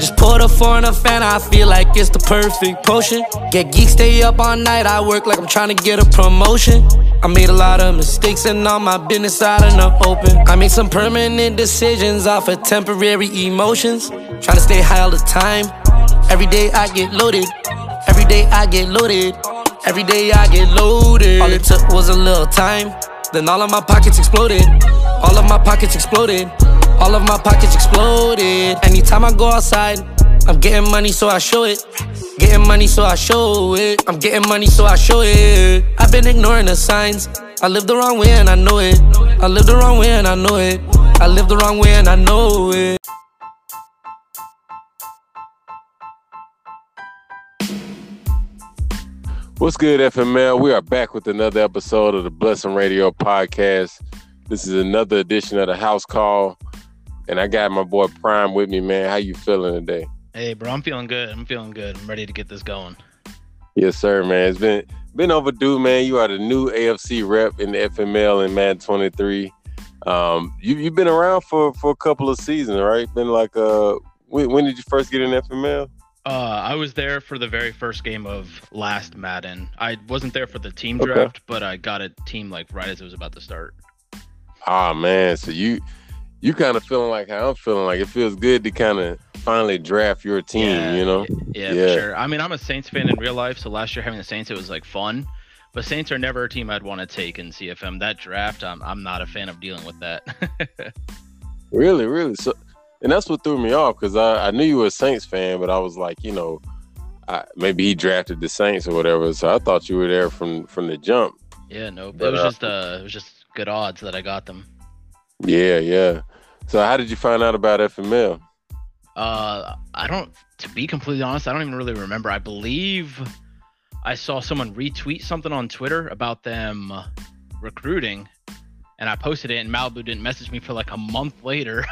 just poured a four in a fan, I feel like it's the perfect potion. Get geek, stay up all night, I work like I'm trying to get a promotion. I made a lot of mistakes and all my business out in the open. I made some permanent decisions off of temporary emotions. Trying to stay high all the time. Every day I get loaded. Every day I get loaded. Every day I get loaded. All it took was a little time. Then all of my pockets exploded. All of my pockets exploded. All of my pockets exploded. Anytime I go outside, I'm getting money, so I show it. Getting money, so I show it. I'm getting money, so I show it. I've been ignoring the signs. I live the wrong way and I know it. I live the wrong way and I know it. I live the wrong way and I know it. What's good, FML? We are back with another episode of the Bless'em Radio podcast. This is another edition of the House Call, and I got my boy Prime with me, man. How you feeling today? Hey, bro, I'm feeling good. I'm feeling good. I'm ready to get this going. Yes, sir, man. It's been been overdue, man. You are the new AFC rep in the FML in Madden 23. Um, you you've been around for for a couple of seasons, right? Been like uh, when, when did you first get in FML? Uh, I was there for the very first game of last Madden. I wasn't there for the team draft, okay. but I got a team like right as it was about to start. Ah man, so you you kind of feeling like how I'm feeling. Like it feels good to kind of finally draft your team. Yeah, you know? Yeah, yeah, for sure. I mean, I'm a Saints fan in real life, so last year having the Saints, it was like fun. But Saints are never a team I'd want to take in CFM. That draft, I'm I'm not a fan of dealing with that. really, really. So and that's what threw me off because I, I knew you were a Saints fan, but I was like, you know, I, maybe he drafted the Saints or whatever. So I thought you were there from from the jump. Yeah, no, but, it was uh, just uh, it was just good odds that I got them. Yeah, yeah. So how did you find out about FML? Uh, I don't. To be completely honest, I don't even really remember. I believe I saw someone retweet something on Twitter about them recruiting, and I posted it, and Malibu didn't message me for like a month later.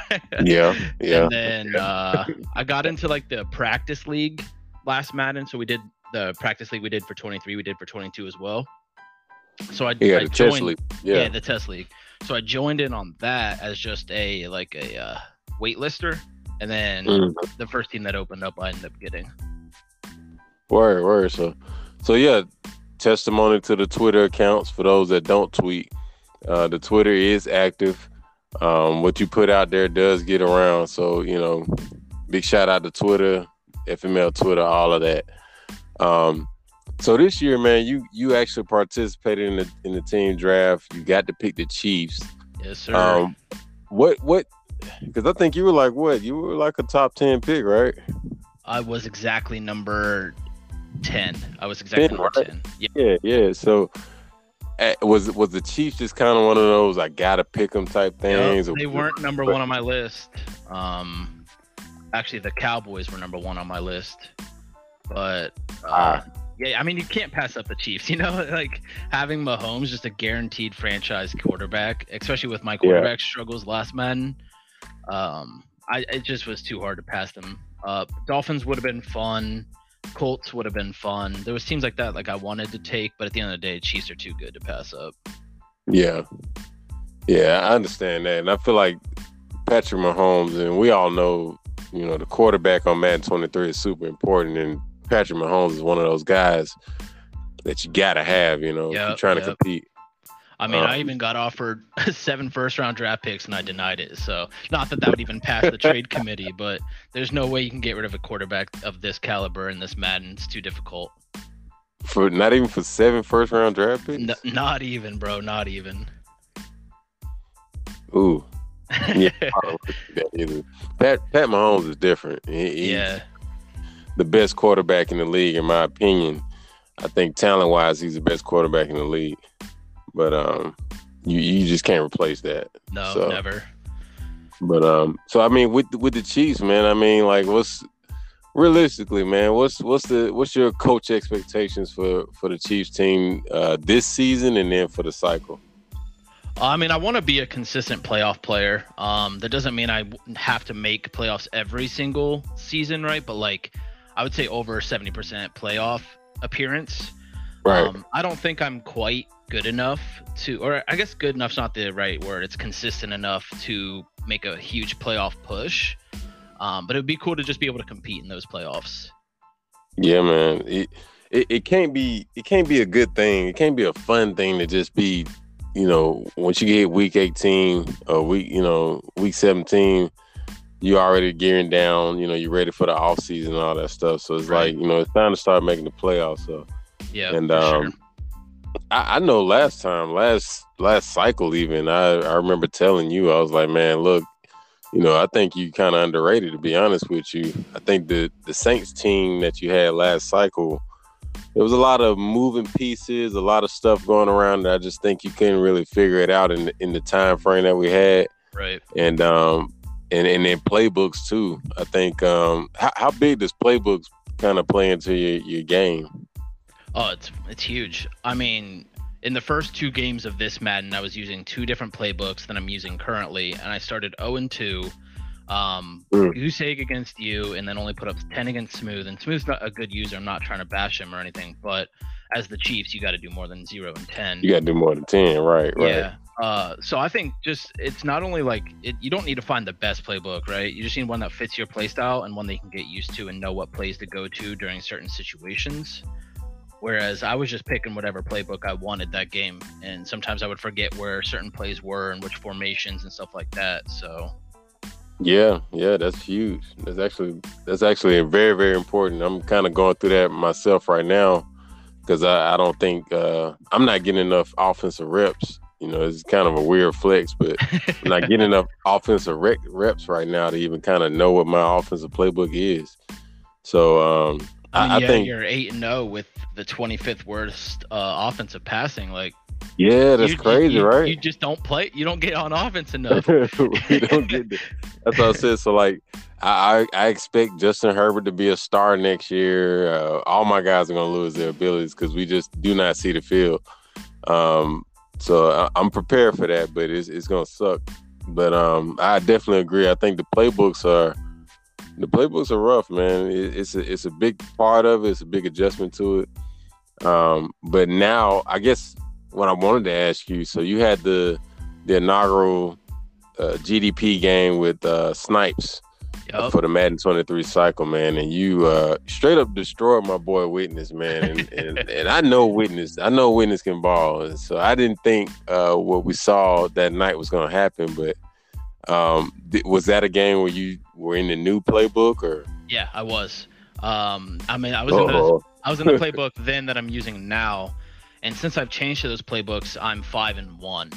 yeah, yeah. And then uh, I got into like the practice league last Madden, so we did the practice league we did for 23, we did for 22 as well. So I, yeah, I the joined, test league. Yeah. yeah, the test league. So I joined in on that as just a like a uh, waitlister, and then mm. the first team that opened up, I ended up getting. Word, word. So, so yeah, testimony to the Twitter accounts for those that don't tweet. Uh, the Twitter is active. Um, what you put out there does get around. So, you know, big shout out to Twitter, FML Twitter, all of that. Um, so this year, man, you you actually participated in the in the team draft. You got to pick the Chiefs. Yes, sir. Um, what what? Because I think you were like what? You were like a top ten pick, right? I was exactly number ten. I was exactly 10, number right? ten. Yeah. yeah, yeah. So Eh, was was the Chiefs just kind of one of those I gotta pick them type things? Yep, they weren't number one on my list. Um, actually, the Cowboys were number one on my list, but uh, ah. Yeah, I mean you can't pass up the Chiefs. You know, like having Mahomes just a guaranteed franchise quarterback, especially with my quarterback yeah. struggles last Madden. Um, I it just was too hard to pass them up. Dolphins would have been fun. Colts would have been fun. There was teams like that like I wanted to take, but at the end of the day, Chiefs are too good to pass up. Yeah. Yeah, I understand that. And I feel like Patrick Mahomes, and we all know, you know, the quarterback on Madden 23 is super important. And Patrick Mahomes is one of those guys that you got to have, you know, yep, if you're trying yep. to compete. I mean, um, I even got offered seven first round draft picks and I denied it. So, not that that would even pass the trade committee, but there's no way you can get rid of a quarterback of this caliber in this Madden. It's too difficult. For not even for seven first round draft picks? N- not even, bro. Not even. Ooh. yeah. Pat Pat Mahomes is different. He, yeah. The best quarterback in the league, in my opinion. I think talent wise, he's the best quarterback in the league but um, you you just can't replace that. No, so, never. But um, so I mean, with with the Chiefs, man, I mean, like, what's realistically, man, what's what's the what's your coach expectations for for the Chiefs team uh, this season and then for the cycle? I mean, I want to be a consistent playoff player. Um, that doesn't mean I have to make playoffs every single season, right? But like, I would say over seventy percent playoff appearance. Right. Um, I don't think I'm quite good enough to, or I guess good enough's not the right word. It's consistent enough to make a huge playoff push. Um, but it would be cool to just be able to compete in those playoffs. Yeah, man. It, it it can't be it can't be a good thing. It can't be a fun thing to just be, you know, once you get week 18 or week, you know, week 17, you already gearing down, you know, you're ready for the off season and all that stuff. So it's Right. like, you know, it's time to start making the playoffs. So Yeah, And, um, sure. I, I know last time, last last cycle even, I, I remember telling you, I was like, man, look, you know, I think you kind of underrated to be honest with you. I think the the Saints team that you had last cycle, there was a lot of moving pieces, a lot of stuff going around that I just think you couldn't really figure it out in in the time frame that we had. Right. And um and and then playbooks too. I think um how, how big does playbooks kind of play into your, your game? Oh, it's it's huge. I mean, in the first two games of this Madden, I was using two different playbooks than I'm using currently, and I started 0 and 2. Um, Mm. goose egg against you, and then only put up 10 against Smooth. And Smooth's not a good user. I'm not trying to bash him or anything, but as the Chiefs, you got to do more than zero and 10. You got to do more than ten, right? Right. Yeah. Uh, so I think just it's not only like it, you don't need to find the best playbook, right? You just need one that fits your playstyle and one that you can get used to and know what plays to go to during certain situations. Whereas I was just picking whatever playbook I wanted that game, and sometimes I would forget where certain plays were and which formations and stuff like that. So Yeah, yeah, that's huge. That's actually that's actually very very important. I'm kind of going through that myself right now because I, I don't think uh, I'm not getting enough offensive reps. You know, it's kind of a weird flex, but I'm not getting enough offensive rec- reps right now to even kind of know what my offensive playbook is. So um, I, mean, I, I yeah, think you're eight and zero with the 25th worst uh, offensive passing. Like yeah, that's you- crazy, you- right? You just don't play. You don't get on offense enough. we don't get that. That's what I said. So like, I I I expect Justin Herbert to be a star next year. Uh, all my guys are gonna lose their abilities because we just do not see the field. Um, so I, I'm prepared for that, but it's it's gonna suck. But um, I definitely agree. I think the playbooks are the playbooks are rough, man. It, it's a it's a big part of it. It's a big adjustment to it. Um, but now I guess what I wanted to ask you. So you had the the inaugural uh, GDP game with uh, Snipes Yup. for the Madden 23 cycle, man, and you uh, straight up destroyed my boy Witness, man, and, and and I know Witness, I know Witness can ball, and so I didn't think uh, what we saw that night was going to happen, but um, th- was that a game where you were in the new playbook or? Yeah, I was. Um, I mean, I was in the I was in the playbook then that I'm using now, and since I've changed to those playbooks, I'm five and one.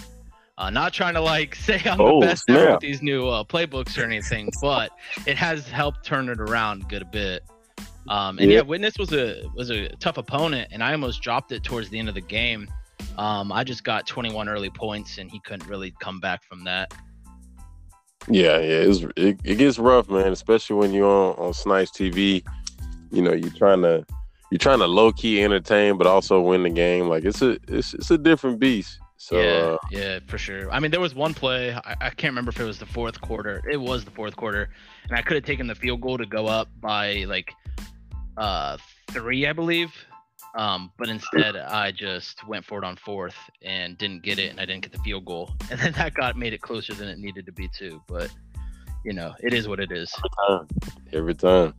Uh, not trying to like say I'm Oh, the best ever with these new uh, playbooks or anything, but it has helped turn it around a good bit. Um, and Yeah. yeah. Witness was a was a tough opponent, and I almost dropped it towards the end of the game. Um, I just got 21 early points, and he couldn't really come back from that. Yeah, yeah, it's, it, it gets rough, man. Especially when you're on on Snipes TV. You know, you're trying to you're trying to low key entertain, but also win the game. Like it's a it's it's a different beast. So yeah, uh, yeah, for sure. I mean, there was one play. I, I can't remember if it was the fourth quarter. It was the fourth quarter, and I could have taken the field goal to go up by like uh three, I believe. Um, but instead, I just went for it on fourth and didn't get it, and I didn't get the field goal, and then that got made it closer than it needed to be too. But you know, it is what it is. time, every time.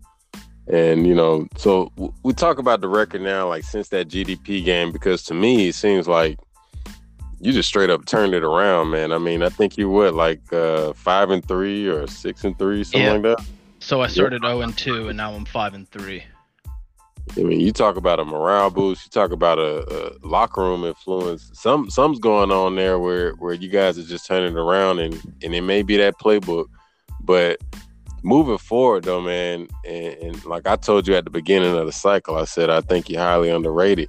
And you know, so w- we talk about the record now, like since that GDP game, because to me it seems like you just straight up turned it around, man. I mean, I think you would like uh, five and three or six and three, something Yeah. like that. So I started 0 and 2, and now I'm 5 and 3. I mean, you talk about a morale boost. You talk about a, a locker room influence. Some something's going on there where where you guys are just turning around, and and it may be that playbook, but moving forward though, man, and, and like I told you at the beginning of the cycle, I said I think you're highly underrated.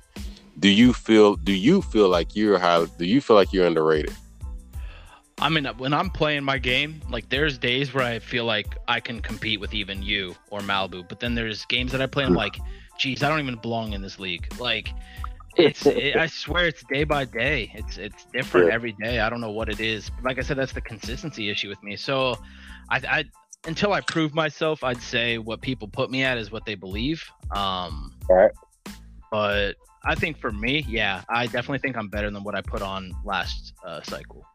Do you feel? Do you feel like you're highly? Do you feel like you're underrated? I mean, when I'm playing my game, like there's days where I feel like I can compete with even you or Malibu, but then there's games that I play. I'm hmm. like, geez, I don't even belong in this league. Like, it's it, I swear it's day by day. It's it's different Yeah. every day. I don't know what it is. Like I said, that's the consistency issue with me. So, I, I until I prove myself, I'd say what people put me at is what they believe. Um, Right. But I think for me, yeah, I definitely think I'm better than what I put on last uh, cycle.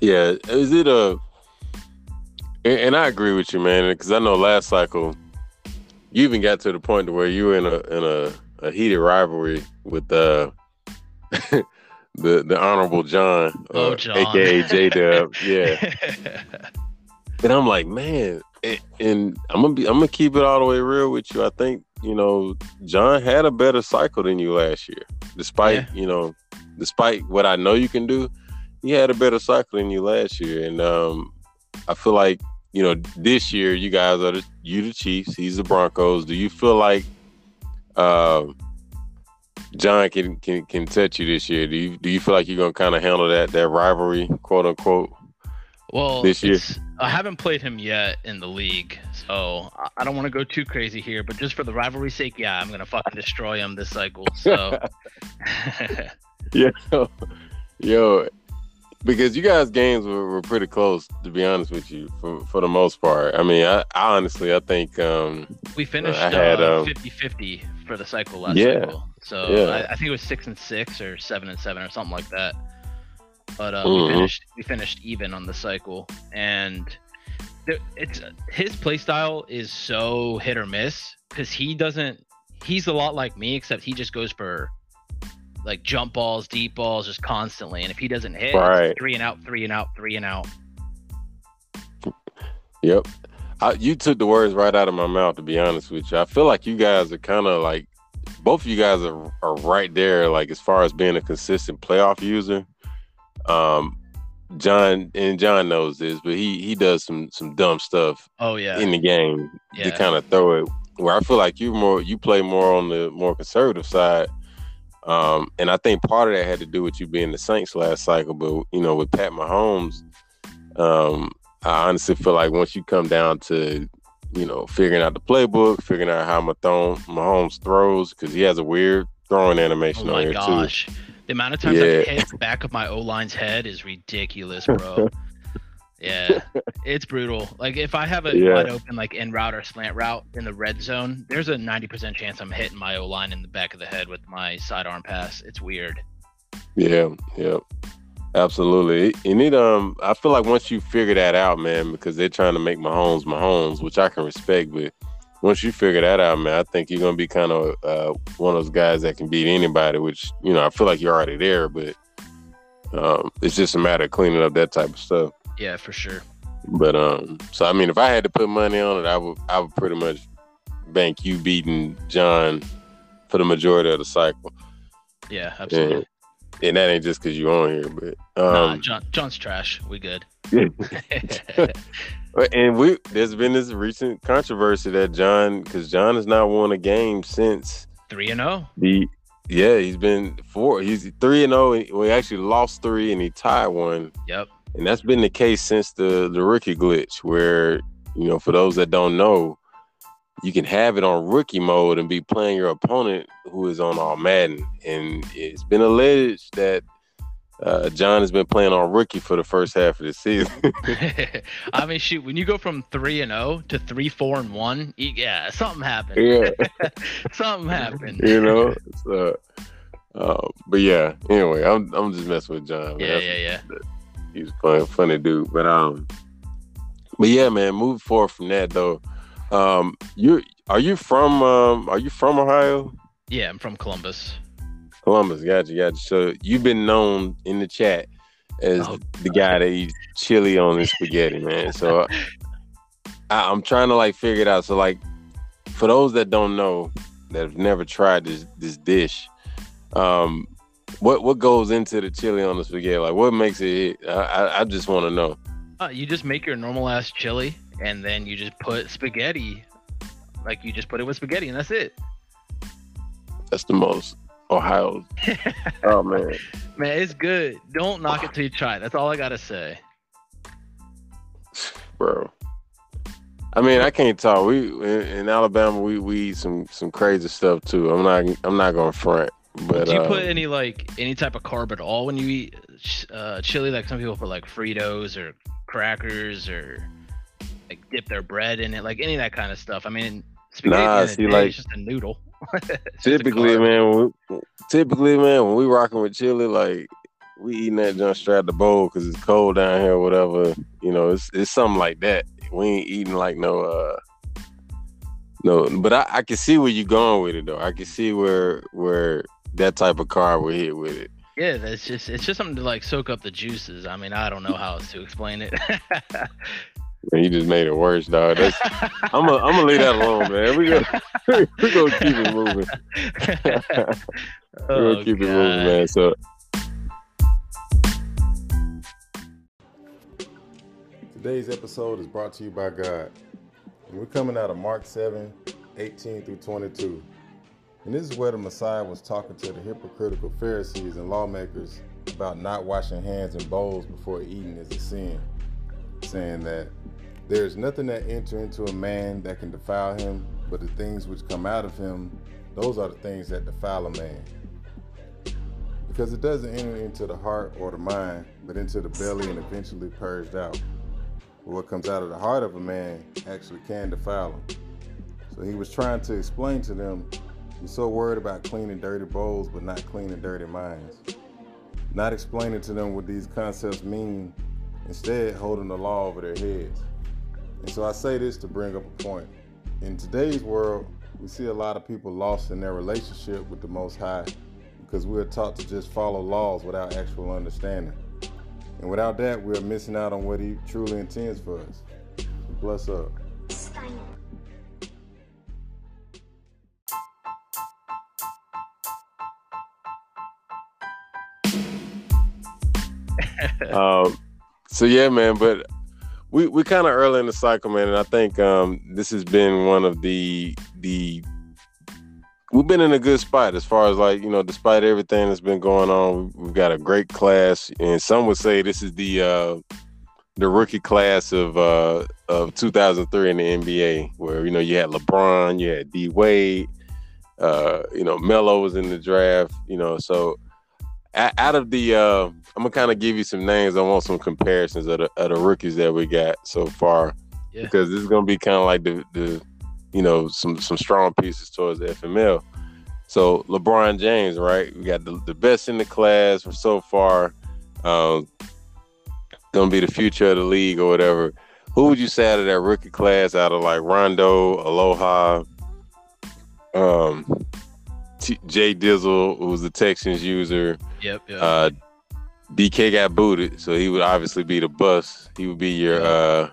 Yeah, is it a And, and I agree with you, man, because I know last cycle you even got to the point to where you were in a in a, a heated rivalry with uh the the honorable John, Oh, uh, John. aka J Dub. Yeah. And I'm like, man, and, and I'm gonna be I'm gonna keep it all the way real with you. I think, you know, John had a better cycle than you last year. Despite, Yeah. you know, despite what I know you can do, he had a better cycle than you last year. And um I feel like, you know, this year you guys are the you the Chiefs, he's the Broncos. Do you feel like um John can can can touch you this year? Do you do you feel like you're gonna kind of handle that that rivalry, quote unquote? Well, this year? I haven't played him yet in the league, so I- don't want to go too crazy here. But just for the rivalry's sake, yeah, I'm gonna fucking destroy him this cycle. So, Yo, yo, because you guys' games were, were pretty close, to be honest with you, for for the most part. I mean, I, I honestly, I think, um, we finished I had, uh, um, 50-50 for the cycle last Yeah. cycle. So Yeah. I, I think it was six and six or seven and seven or something like that. But uh, Mhm. we finished we finished even on the cycle, and there, it's his play style is so hit or miss because he doesn't. He's a lot like me, except he just goes for like jump balls, deep balls, just constantly. And if he doesn't hit, Right. three and out, three and out, three and out. yep, I, you took the words right out of my mouth. To be honest with you, I feel like you guys are kind of like both of you guys are are right there, like as far as being a consistent playoff user. Um, John and John knows this, but he he does some some dumb stuff Oh yeah, in the game to kind of throw it where I feel like you more you play more on the more conservative side. Um, and I think part of that had to do with you being the Saints last cycle, but you know, with Pat Mahomes, um, I honestly feel like once you come down to, you know, figuring out the playbook, figuring out how Mahomes, Mahomes throws, because he has a weird throwing Oh animation on here gosh. The amount of times Yeah. I've hit the back of my O line's head is ridiculous, bro. yeah, it's brutal. Like if I have a Yeah. wide open like in route or slant route in the red zone, there's a ninety percent chance I'm hitting my O line in the back of the head with my sidearm pass. It's weird. Yeah, yeah. Absolutely. You need um I feel like once you figure that out, man, because they're trying to make Mahomes Mahomes, which I can respect, but once you figure that out, man, I think you're gonna be kind of uh, one of those guys that can beat anybody. Which you know, I feel like you're already there, but um, it's just a matter of cleaning up that type of stuff. Yeah, for sure. But um, so I mean, if I had to put money on it, I would I would pretty much bank you beating John for the majority of the cycle, Yeah, absolutely. and that ain't just because you're on here, but nah, um, John John's trash. We good. and we there's been this recent controversy that John because John has not won a game since Three and oh. zero. the yeah he's been four he's three and oh, zero well he actually lost three and he tied one Yep. and that's been the case since the the rookie glitch where you know for those that don't know you can have it on rookie mode and be playing your opponent who is on all Madden and it's been alleged that uh, John has been playing on rookie for the first half of the season. I mean, shoot, when you go from three and zero to three, four, and one, yeah, something happened. yeah, Something happened. you know. So, uh, but yeah. Anyway, I'm I'm just messing with John. man. Yeah, That's- yeah, yeah. he's funny, funny dude. But um, but yeah, man. Move forward from that though, um, you are you from um, are you from Ohio? Yeah, I'm from Columbus. Columbus, gotcha, gotcha. So you've been known in the chat as Oh, the guy that eats chili on his spaghetti, man. So I, I'm trying to like figure it out. So like, for those that don't know, that have never tried this this dish, um, what what goes into the chili on the spaghetti? Like, what makes it? I I, I just want to know. Uh, you just make your normal ass chili, and then you just put spaghetti, like you just put it with spaghetti, and that's it. That's the most Ohio. oh man, Man, it's good. Don't knock it till you try. it. That's all I gotta say. bro. I mean, I can't talk. We in, Alabama, we, we eat some some crazy stuff too. I'm not I'm not gonna front, but Do you uh, put any like any type of carb at all when you eat uh, chili? Like some people put like Fritos or crackers or like dip their bread in it, like any of that kind of stuff. I mean, spaghetti Nah, at the end of the see, day, like- it's just a noodle. Typically, man, when we, typically, man, when we rocking with chili, like we eating that junk straight out the bowl because it's cold down here, or whatever. You know, it's it's something like that. we ain't eating like no uh no. But I, I can see where you're going with it though. I can see where where that type of car would hit with it. Yeah, that's just it's just something to like soak up the juices. I mean, I don't know how else to explain it. Man, you just made it worse, dog. That's, I'm gonna I'm gonna leave that alone, man. We gonna we gonna keep it moving. We're oh, gonna keep God. it moving, man. So Today's episode is brought to you by God. And we're coming out of Mark 7, 18 through 22. And this is where the Messiah was talking to the hypocritical Pharisees and lawmakers about not washing hands in bowls before eating is a sin, saying that there is nothing that enter into a man that can defile him, but the things which come out of him, those are the things that defile a man. Because it doesn't enter into the heart or the mind, but into the belly and eventually purged out. But what comes out of the heart of a man actually can defile him. So he was trying to explain to them, you're so worried about cleaning dirty bowls, but not cleaning dirty minds. Not explaining to them what these concepts mean, instead holding the law over their heads. And so I say this to bring up a point. In today's world, we see a lot of people lost in their relationship with the Most High because we are taught to just follow laws without actual understanding. And without that, we're missing out on what He truly intends for us. Bless up. um so yeah, man, but we we kind of early in the cycle, man, and I think um this has been one of the the we've been in a good spot as far as like you know despite everything that's been going on we've got a great class and some would say this is the uh the rookie class of uh of 2003 in the nba where you know you had lebron you had d wade uh you know melo was in the draft you know so out of the uh i'm gonna kind of give you some names i want some comparisons of the, of the rookies that we got so far Yeah. because this is gonna be kind of like the the you know some some strong pieces towards the FML. So LeBron James, right? We got the, the best in the class for so far. Um, gonna be the future of the league or whatever. Who would you say out of that rookie class, out of like Rondo, Aloha, um, T- Jay Dizzle, who was the Texans user, Yep. Yep. uh, DK got booted, so he would obviously be the bus. He would be your uh,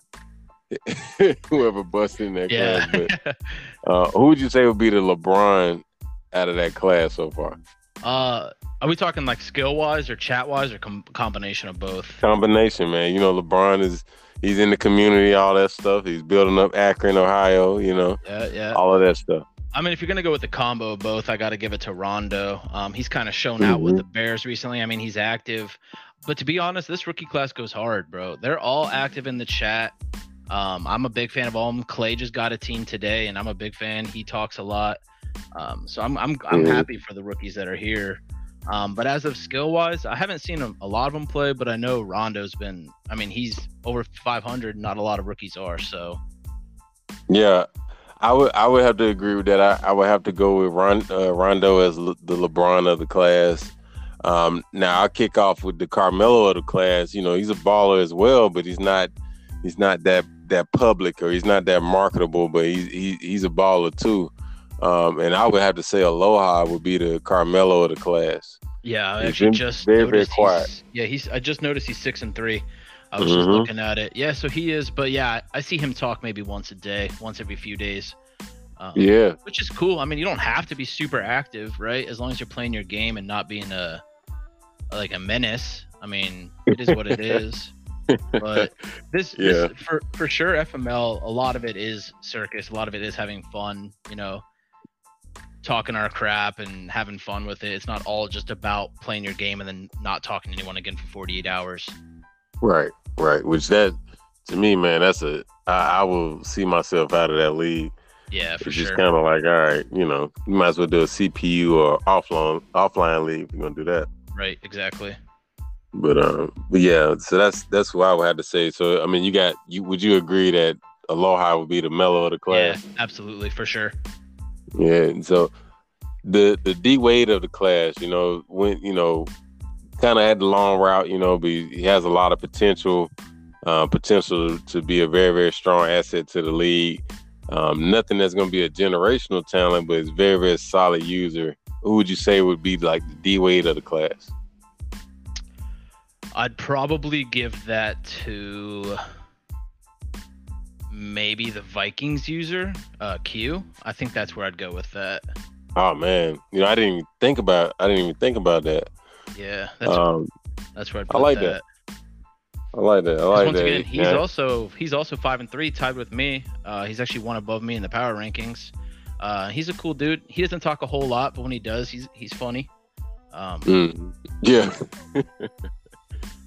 whoever busted in that yeah. class. But uh, who would you say would be the LeBron out of that class so far? uh, are we talking like skill wise or chat wise or com- combination of both? Combination, man. You know, LeBron is he's in the community, all that stuff. He's building up Akron, Ohio. You know, Yeah. Yeah. all of that stuff. I mean, if you're gonna go with the combo of both, I got to give it to Rondo. Um, he's kind of shown out with Mhm. the Bears recently. I mean, he's active, but to be honest, this rookie class goes hard, bro. They're all active in the chat. Um, I'm a big fan of all of them. Clay just got a team today, and I'm a big fan. He talks a lot, um, so I'm I'm I'm Mhm. happy for the rookies that are here. Um, but as of skill wise, I haven't seen a, a lot of them play, but I know Rondo's been. I mean, he's over 500. Not a lot of rookies are. So Yeah, I would I would have to agree with that. I, I would have to go with Ron, uh, Rondo as Le, the LeBron of the class. Um, now I'll kick off with the Carmelo of the class. You know, he's a baller as well, but he's not he's not that that public or he's not that marketable, but he's he, he's a baller too. Um, and I would have to say Aloha would be the Carmelo of the class. Yeah, I actually just very, very quiet. Yeah, he's. I just noticed he's six and three. I was just Mhm. looking at it. Yeah, so he is. But yeah, I see him talk maybe once a day, once every few days. Um, Yeah, which is cool. I mean, you don't have to be super active, right? As long as you're playing your game and not being a like a menace. I mean, it is what it is. But this, Yeah. this for for sure, FML. A lot of it is circus. A lot of it is having fun. You know, talking our crap and having fun with it. It's not all just about playing your game and then not talking to anyone again for 48 hours. Right, right. Which that to me, man, that's a I, I will see myself out of that league. Yeah, for it's sure. just kind of like, all right, you know, you might as well do a CPU or offline offline league if you're gonna do that. right, exactly. But um, but yeah, so that's that's what I would have to say. So I mean, you got you. Would you agree that Aloha would be the Melo of the class? Yeah, absolutely, for sure. Yeah. and so the the D Wade of the class, you know, when you know, kind of had the long route, you know, but he, has a lot of potential. uh, potential to be a very, very strong asset to the league. Um, nothing that's going to be a generational talent, but it's very, very solid user. Who would you say would be like the D Wade of the class? I'd probably give that to maybe the Vikings user, uh, Q. I think that's where I'd go with that. Oh man, you know I didn't even think about I didn't even think about that. Yeah, that's um, that's where I'd I like that. that. I like that. I like once that. Again, he's yeah. also he's also five and three, tied with me. Uh, he's actually one above me in the power rankings. Uh, he's a cool dude. He doesn't talk a whole lot, but when he does, he's he's funny. Um, mm. Yeah.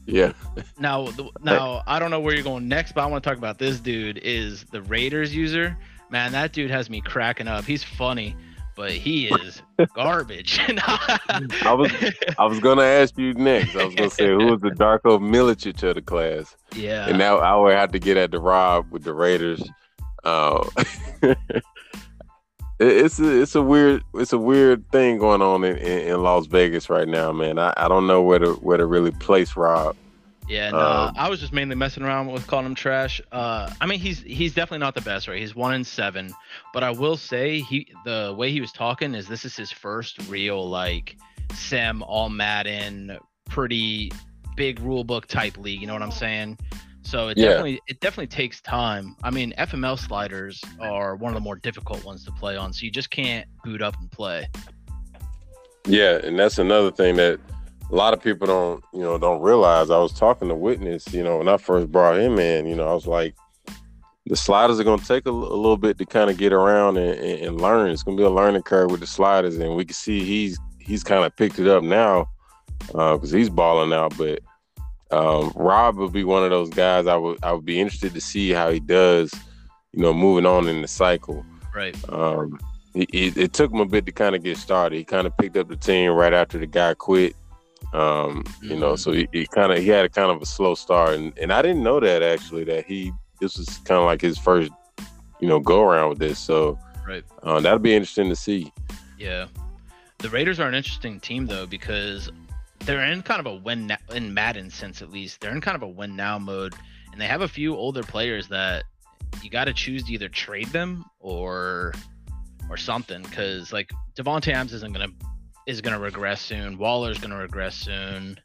yeah. Now, the, now I don't know where you're going next, but I want to talk about this dude. Is the Raiders user? Man, that dude has me cracking up. He's funny but he is garbage. I was I was gonna ask you next. I was gonna say who was the Darko Milicic of the class. Yeah. And now I would have to get at the Rob with the Raiders. Uh, it's a, it's a weird it's a weird thing going on in, in, in Las Vegas right now, man. I, I don't know where to where to really place Rob. Yeah, no, um, I was just mainly messing around with calling him trash. Uh, I mean, he's he's definitely not the best, right? He's one in seven, but I will say he the way he was talking is this is his first real like sim all Madden, pretty big rule book type league. You know what I'm saying? So it yeah. definitely it definitely takes time. I mean, FML sliders are one of the more difficult ones to play on, so you just can't boot up and play. Yeah, and that's another thing that a lot of people don't, you know, don't realize. I was talking to Witness, you know, when I first brought him in, you know, I was like, the sliders are going to take a, a, little bit to kind of get around and, and, and, learn. It's going to be a learning curve with the sliders, and we can see he's he's kind of picked it up now because uh, he's balling out. But um, Rob would be one of those guys I would I would be interested to see how he does, you know, moving on in the cycle. Right. Um, it, it, it took him a bit to kind of get started. He kind of picked up the team right after the guy quit. Um, you know, so he, he kind of he had a kind of a slow start, and, and I didn't know that actually that he this was kind of like his first, you know, go around with this. So right, uh, that'll be interesting to see. Yeah, the Raiders are an interesting team though because they're in kind of a win now, in Madden sense at least. They're in kind of a win now mode, and they have a few older players that you got to choose to either trade them or or something because like Davante Adams isn't gonna is going to regress soon. Waller's going to regress soon.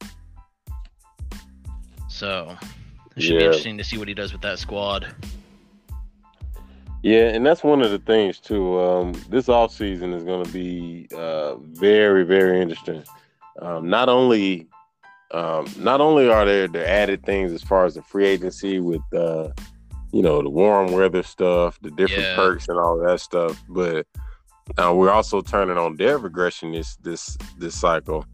So it should yeah. be interesting to see what he does with that squad. Yeah, and that's one of the things too. Um, this off season is going to be uh, very, very interesting. Um, not only, um, not only are there the added things as far as the free agency with, uh, you know, the warm weather stuff, the different yeah. perks and all that stuff, but uh, we're also turning on their regression this this this cycle,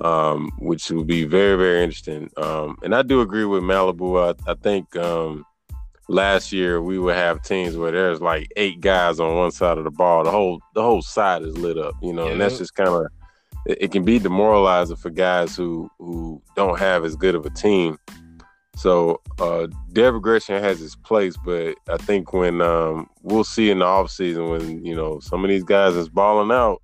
um, which will be very very interesting. Um, and I do agree with Malibu. I, I think um, last year we would have teams where there's like eight guys on one side of the ball. The whole the whole side is lit up, you know, yeah. and that's just kind of it, it, can be demoralizing for guys who who don't have as good of a team. So uh dev regression has its place, but I think when um we'll see in the off season when, you know, some of these guys is balling out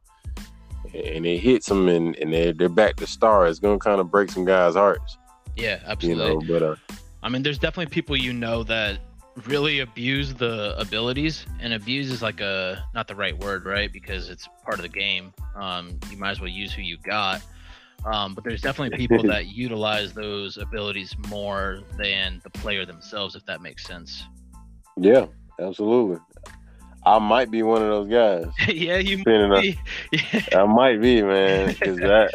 and it hits them and, and they're they're back to star, it's gonna kind of break some guys' hearts. Yeah, absolutely. You know, but uh I mean there's definitely people you know that really abuse the abilities and abuse is like a not the right word, right? Because it's part of the game. Um you might as well use who you got um, but there's definitely people that utilize those abilities more than the player themselves, if that makes sense. Yeah, absolutely. I might be one of those guys. yeah, you might be. I might be, man, because I,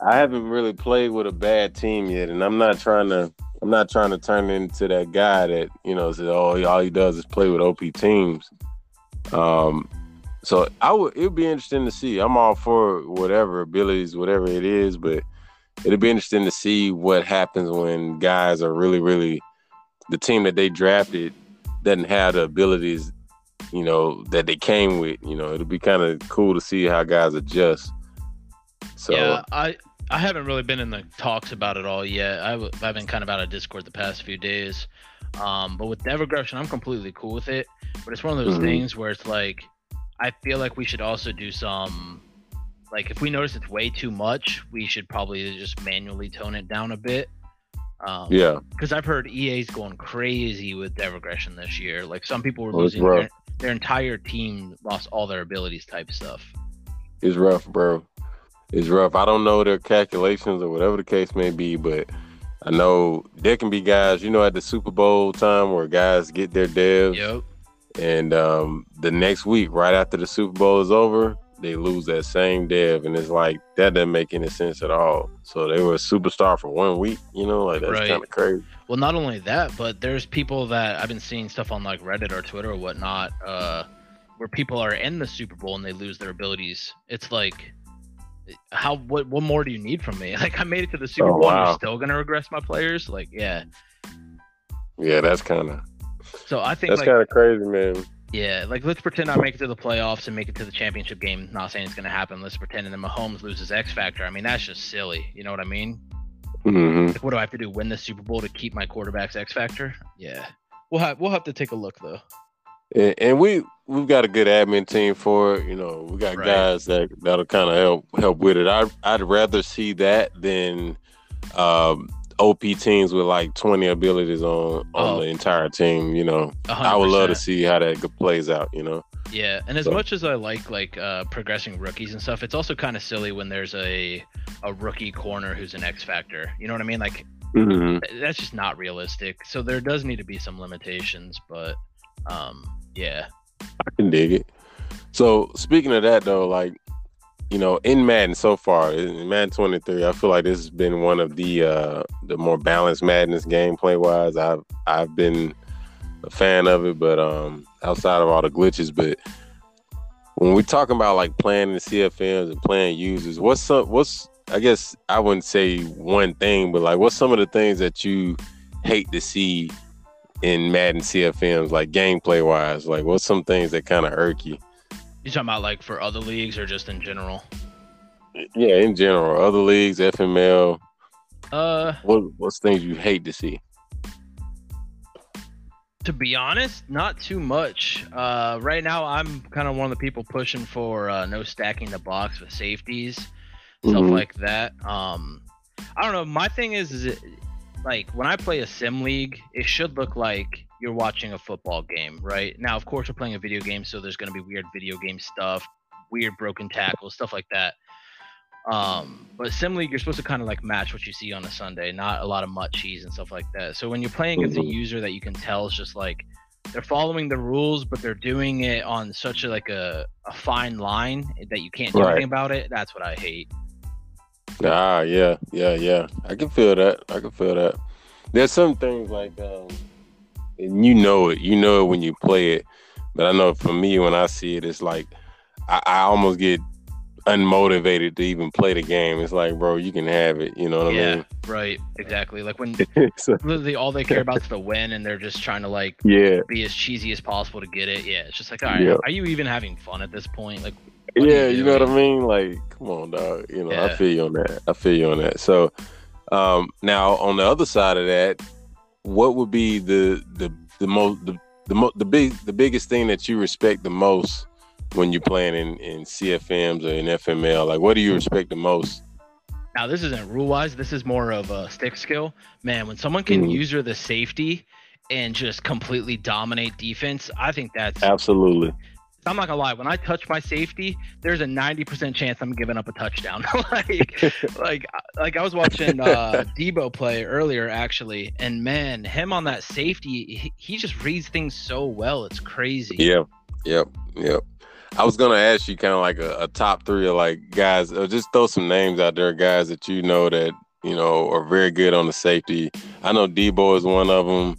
I haven't really played with a bad team yet, and I'm not trying to. I'm not trying to turn into that guy that you know says, "Oh, all he does is play with OP teams." Um, so I would it would be interesting to see. I'm all for whatever abilities, whatever it is, but it'd be interesting to see what happens when guys are really, really the team that they drafted doesn't have the abilities, you know, that they came with. You know, it'll be kind of cool to see how guys adjust. So yeah, I I haven't really been in the talks about it all yet. I've, I've been kind of out of Discord the past few days. Um, but with dev regression, I'm completely cool with it. But it's one of those mm-hmm. things where it's like I feel like we should also do some like if we notice it's way too much, we should probably just manually tone it down a bit. Um, Yeah, because I've heard EA's going crazy with dev regression this year. Like some people were Oh, losing their, their entire team, lost all their abilities type stuff. it's rough, bro. It's rough. I don't know their calculations or whatever the case may be, but I know there can be guys, you know, at the Super Bowl time where guys get their devs, Yep. And um, the next week, right after the Super Bowl is over, they lose that same dev, and it's like that doesn't make any sense at all. So they were a superstar for one week, you know, like that's Right. kind of crazy. Well, not only that, but there's people that I've been seeing stuff on like Reddit or Twitter or whatnot, uh, where people are in the Super Bowl and they lose their abilities. It's like, how what what more do you need from me? Like I made it to the Super Oh, Bowl and you're still gonna regress my players? Like yeah. Yeah, that's kind of So I think that's like kind of crazy, man. yeah, like let's pretend I make it to the playoffs and make it to the championship game. Not saying it's gonna happen. Let's pretend and then Mahomes loses X factor. I mean that's just silly. You know what I mean? hmm Like what do I have to do? Win the Super Bowl to keep my quarterback's X factor? Yeah. We'll have we'll have to take a look though. And, and we we've got a good admin team for it. You know, we got Right. guys that that'll kind of help help with it. I I'd rather see that than um, OP teams with like twenty abilities on on Oh. the entire team. You know, I would love to see how that plays out. You know, Yeah, and as So- much as I like like uh, progressing rookies and stuff, it's also kind of silly when there's a a rookie corner who's an X factor. You know what I mean? Like mm-hmm. that's just not realistic. So there does need to be some limitations, but um, yeah, I can dig it. So speaking of that though, like you know, in Madden so far, in Madden 23, I feel like this has been one of the uh the more balanced Maddens gameplay wise. I've I've been a fan of it, but um outside of all the glitches, but when we're talking about like playing the CFMs and playing users, what's some what's I guess I wouldn't say one thing, but like what's some of the things that you hate to see in Madden CFMs, like gameplay wise? Like what's some things that kind of irk you? You talking about like for other leagues or just in general? Yeah, in general, other leagues, FML, Uh, what what's things you hate to see? to be honest, not too much. Uh, right now, I'm kind of one of the people pushing for uh, no stacking the box with safeties, stuff Mhm. like that. Um, I don't know. My thing is, is it, like when I play a sim league, it should look like you're watching a football game, right? Now, of course, we're playing a video game, so there's going to be weird video game stuff, weird broken tackles, stuff like that. Um, but sim league, you're supposed to kind of like match what you see on a Sunday, not a lot of mutt cheese and stuff like that. So when you're playing against a Mhm. user that you can tell is just like they're following the rules, but they're doing it on such a like a, a fine line that you can't do Right. anything about it. That's what I hate. Ah, yeah, yeah, yeah. I can feel that. I can feel that. There's some things like, um, and you know it. You know it when you play it. But I know for me, when I see it, it's like I, I almost get unmotivated to even play the game. It's like, bro, you can have it. You know what yeah, I mean? Yeah, right, exactly. Like when so, literally all they care about is the win, and they're just trying to like yeah, be as cheesy as possible to get it. Yeah, it's just like, all right, Yeah. are you even having fun at this point? Like, yeah. you You know what I mean? Like, come on, dog. You know, I feel you on that. I feel you on that. So, um, now on the other side of that, what would be the the the most the the, mo- the big the biggest thing that you respect the most when you're playing in, in CFMs or in FML? Like, what do you respect the most? now this isn't rule wise. This is more of a stick skill. Man, when someone can Mhm. user the safety and just completely dominate defense, I think that's Absolutely. I'm not gonna lie. When I touch my safety, there's a 90% chance I'm giving up a touchdown. like, like, like I was watching uh, Debo play earlier, actually, and man, him on that safety, he, he just reads things so well. It's crazy. Yep. Yep. Yep. I was gonna ask you kind of like a, a top three of like guys, or just throw some names out there, guys that you know that you know are very good on the safety. I know Debo is one of them,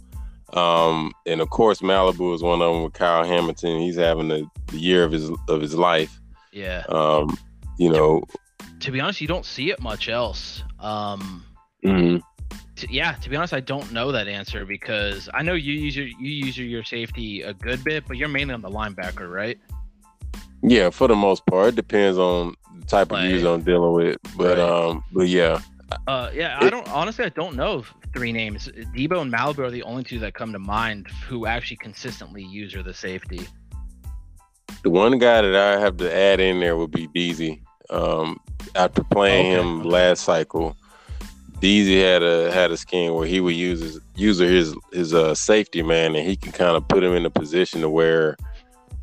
um, and of course Malibu is one of them with Kyle Hamilton. He's having the, the year of his of his life. Yeah. Um, you know, To be honest, you don't see it much else. Um, mhm. t- yeah. To be honest, I don't know that answer because I know you use your you use your your safety a good bit, but you're mainly on the linebacker, right? yeah, for the most part, it depends on the type of user I'm dealing with, but Right. um, but yeah, Uh, yeah, I don't honestly. I don't know three names. Debo and Malibu are the only two that come to mind who actually consistently use her the safety. The one guy that I have to add in there would be Beezy. Um, after playing Okay, him last cycle, Deezy had a had a scheme where he would use his use his his uh, safety man, and he can kind of put him in a position to where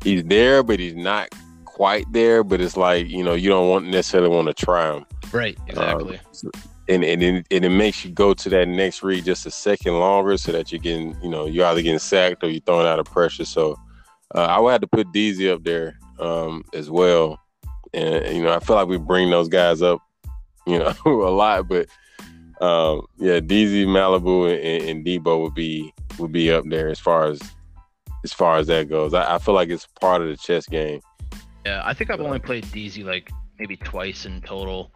he's there, but he's not quite there. But it's like you know you don't want necessarily want to try him. Right. Exactly. Um, and and it, and it makes you go to that next read just a second longer, so that you're getting you know you're either getting sacked or you're throwing out of pressure. So uh, I would have to put Deezy up there um, as well. And you know I feel like we bring those guys up, you know, a lot, but um, yeah, DZ, Malibu, and, and Debo would be would be up there as far as as far as that goes. I, I feel like it's part of the chess game. Yeah, I think I've only played DZ like maybe twice in total.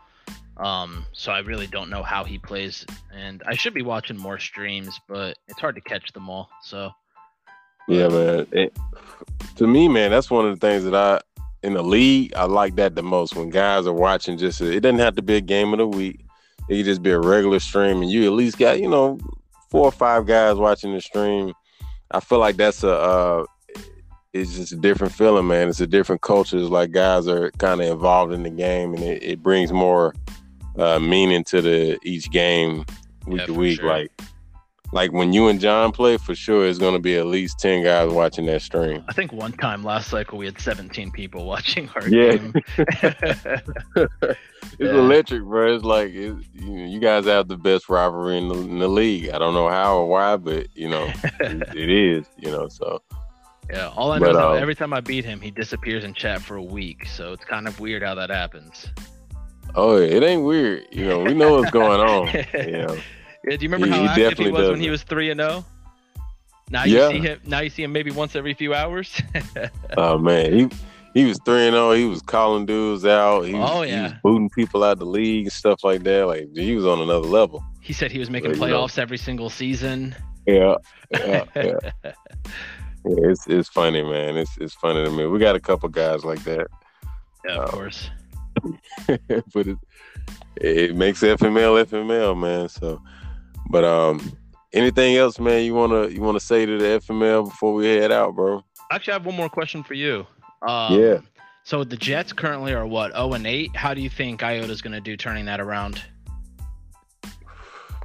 Um, so I really don't know how he plays, and I should be watching more streams, but it's hard to catch them all. So yeah, man. It, to me, man, that's one of the things that I in the league I like that the most when guys are watching. Just it doesn't have to be a game of the week. It could just be a regular stream, and you at least got you know four or five guys watching the stream. I feel like that's a uh, it's just a different feeling, man. It's a different culture. It's like guys are kind of involved in the game, and it, it brings more uh, meaning to the each game week Yeah, to week. sure. Like like when you and John play, for sure, it's going to be at least ten guys watching that stream. I think one time last cycle we had 17 people watching our Yeah. game. It's Yeah. electric, bro. It's like it, you, you guys have the best rivalry in the, in the league. I don't know how or why, but you know it, it is. You know, so yeah, all I know But, is um, every time I beat him, he disappears in chat for a week. So it's kind of weird how that happens. Oh, it ain't weird. You know, we know what's going on. You know, Yeah, do you remember He- how he active he was when he was three and zero? Now Yeah. you see him. Now you see him maybe once every few hours. oh man, he he was three and zero. He was calling dudes out. He was, Oh, he yeah. was booting people out the league and stuff like that. Like he was on another level. he said he was making Well, you know. playoffs every single season. Yeah, yeah, yeah. Yeah, it's it's funny, man. It's it's funny to me. We got a couple guys like that. Yeah, of Oh. course. but it it makes FML FML, man. So, but um, anything else, man? You wanna you wanna say to the FML before we head out, bro? Actually, I have one more question for you. Um, Yeah. So the Jets currently are what 0 and 8. How do you think Iota's going to do turning that around?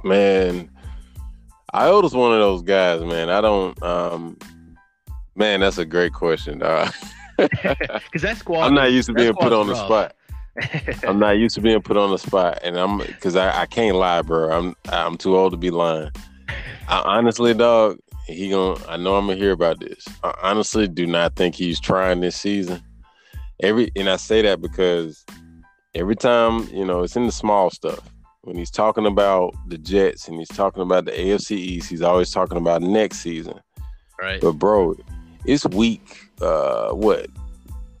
Man, Iota's one of those guys, man. I don't um, man, that's a great question. Uh, Because that squad. I'm not used to being put on the spot. I'm not used to being put on the spot, and I'm because I, I can't lie, bro. I'm I'm too old to be lying. I, honestly, dog, he gonna. I know I'm gonna hear about this. I honestly do not think he's trying this season. Every and I say that because every time you know it's in the small stuff. When he's talking about the Jets and he's talking about the AFC East, he's always talking about next season. right. But bro, it's week. Uh, what?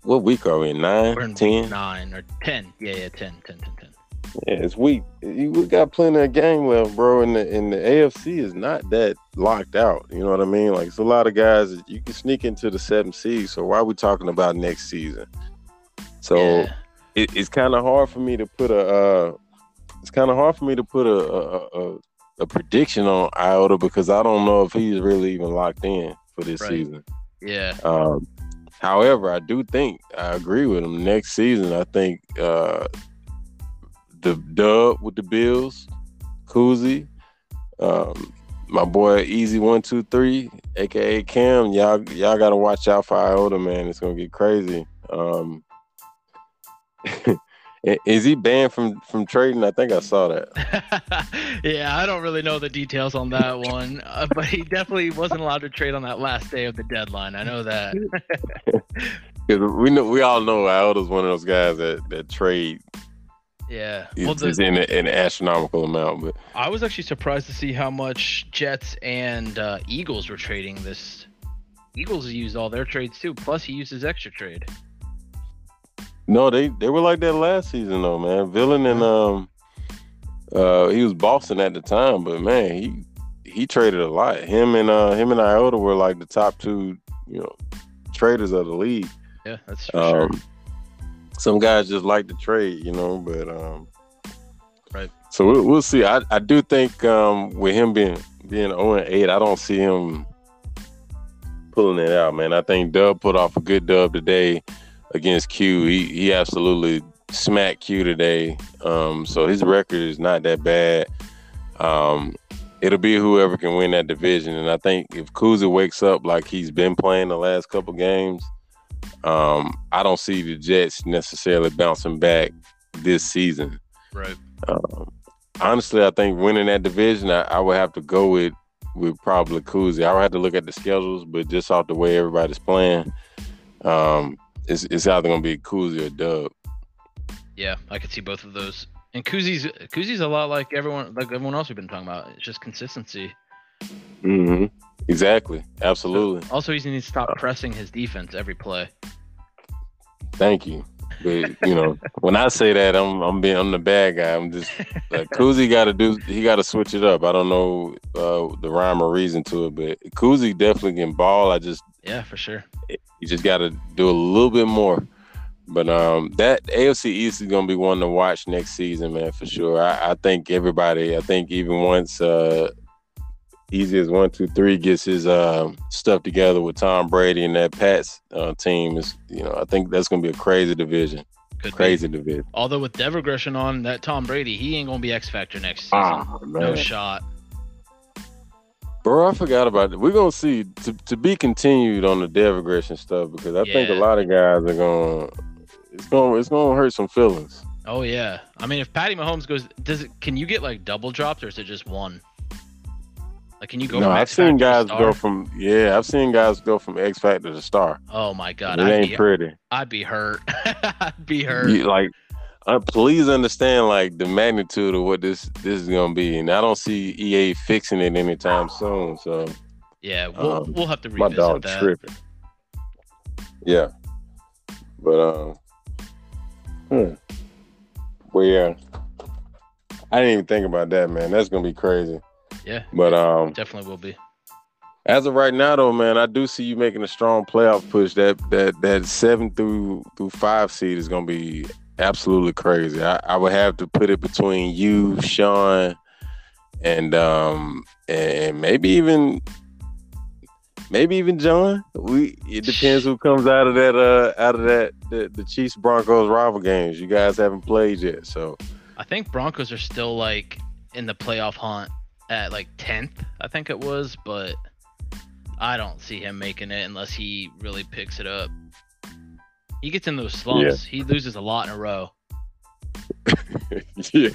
What week are we in? Nine, We're in ten? week nine or 10. Yeah, yeah, 10, 10, 10, 10. Yeah, it's week. You we got plenty of game left, bro. And the and the AFC is not that locked out. You know what I mean? Like it's a lot of guys that you can sneak into the seventh seed. So why are we talking about next season? So Yeah. it, it's kind of hard for me to put a. Uh, it's kind of hard for me to put a a, a a prediction on Iota because I don't know if he's really even locked in for this Right. season. Yeah. Um, however, I do think I agree with him. Next season, I think uh, the dub with the Bills, Kuzi, um, my boy Easy One Two Three, aka Cam. Y'all, y'all got to watch out for Iota, man. It's gonna get crazy. Um, is he banned from from trading? I think I saw that. yeah, I don't really know the details on that one, uh, but he definitely wasn't allowed to trade on that last day of the deadline. I know that. Because we know we all know Iota's one of those guys that that trade Yeah. is, Well, the, is in a- an astronomical amount, but. I was actually surprised to see how much Jets and uh, Eagles were trading this. Eagles used all their trades too. Plus, he used his extra trade. No, they they were like that last season though, man. Villain and um uh he was Boston at the time, but man, he he traded a lot. Him and uh him and Iota were like the top two, you know, traders of the league. Yeah, that's for sure. Um some guys just like to trade, you know, but um Right. So we'll, we'll see. I, I do think um with him being being 0 and 8, I don't see him pulling it out, man. I think Dub put off a good dub today against Q. He he absolutely smacked Q today. Um, so his record is not that bad. Um, it'll be whoever can win that division. And I think if Kuzi wakes up like he's been playing the last couple games, um, I don't see the Jets necessarily bouncing back this season. Right. Um, honestly, I think winning that division, I, I, would have to go with with probably Kuzi. I would have to look at the schedules, but just off the way everybody's playing, um, it's, it's either gonna be Kuzma or Dub. Yeah, I could see both of those. And Kuzi's Kuzi's a lot like everyone like everyone else we've been talking about. It's just consistency. Mm-hmm. Exactly. Absolutely. Also, he needs to stop pressing his defense every play. Thank you. But you know, when I say that, I'm I'm being I'm the bad guy. I'm just like Kuzi got to do. He got to switch it up. I don't know uh, the rhyme or reason to it, but Kuzi definitely can ball. I just yeah, for sure. You just got to do a little bit more. But um, that AFC East is gonna be one to watch next season, man, for sure. I, I think everybody. I think even once uh, easy as one, two, three gets his uh, stuff together with Tom Brady and that Pats uh, team is, you know, I think that's gonna be a crazy division. Could crazy be. division. Although with Dev regression on that Tom Brady, he ain't gonna be X Factor next season. Oh, no shot. Bro, I forgot about it. We're gonna see to, to be continued on the Dev regression stuff because I yeah. think a lot of guys are gonna it's gonna it's gonna hurt some feelings. Oh yeah. I mean if Patty Mahomes goes does it can you get like double drops or is it just one? Like, can you go? No, I've seen guys go from yeah, I've seen guys go from X Factor to star. Oh my god, it I'd ain't be, pretty. I'd be hurt. I'd be hurt. You, like, uh, please understand like the magnitude of what this this is gonna be, and I don't see EA fixing it anytime soon. So yeah, we'll um, we'll have to revisit my dog that. tripping. Yeah, but um, hmm. well yeah, I didn't even think about that, man. That's gonna be crazy. Yeah. But um definitely will be. As of right now though, man, I do see you making a strong playoff push. That that that seven through through five seed is gonna be absolutely crazy. I, I would have to put it between you, Sean, and um and maybe even maybe even John. We it depends who comes out of that uh out of that the, the Chiefs Broncos rival games. You guys haven't played yet, so I think Broncos are still like in the playoff hunt at like 10th, I think it was, but I don't see him making it unless he really picks it up. He gets in those slumps. Yeah. He loses a lot in a row. yeah,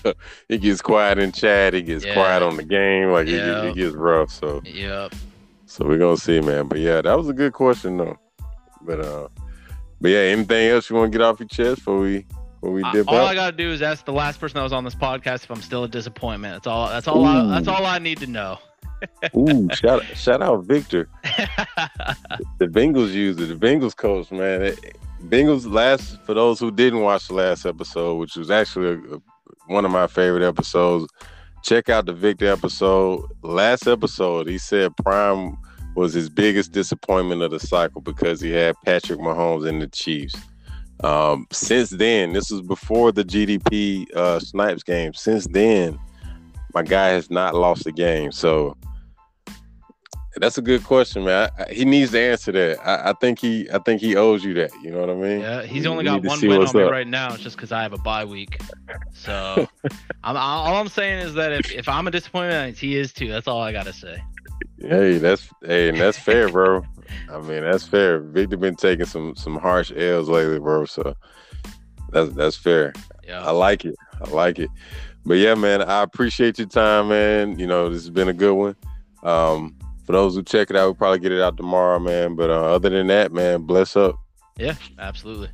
he gets quiet in chat. He gets yeah. quiet on the game. Like yep. it, it, gets rough. So yep. So we're gonna see, man. But yeah, that was a good question though. But uh, but yeah, anything else you want to get off your chest before we when we dip all I gotta do is ask the last person that was on this podcast if I'm still a disappointment. That's all. That's all. I, that's all I need to know. Ooh, shout shout out Victor. the Bengals user, the Bengals coach, man. It, Bengals last for those who didn't watch the last episode, which was actually a, a, one of my favorite episodes. Check out the Victor episode. Last episode, he said Prime was his biggest disappointment of the cycle because he had Patrick Mahomes in the Chiefs. Um, since then, this was before the GDP uh, Snipes game. Since then, my guy has not lost a game. So that's a good question, man. I, I, he needs to answer that. I, I, think he, I think he owes you that. You know what I mean? Yeah, he's only got one win on me right now. It's just because I have a bye week. So I'm, all I'm saying is that if, if I'm a disappointment, he is too. That's all I gotta say. Hey, that's hey, and that's fair, bro. I mean, that's fair. Victor been taking some some harsh L's lately, bro. So that's that's fair. Yeah, I like it. I like it. But yeah, man, I appreciate your time, man. You know, this has been a good one. Um, for those who check it out, we'll probably get it out tomorrow, man. But uh, other than that, man, bless up. Yeah, absolutely.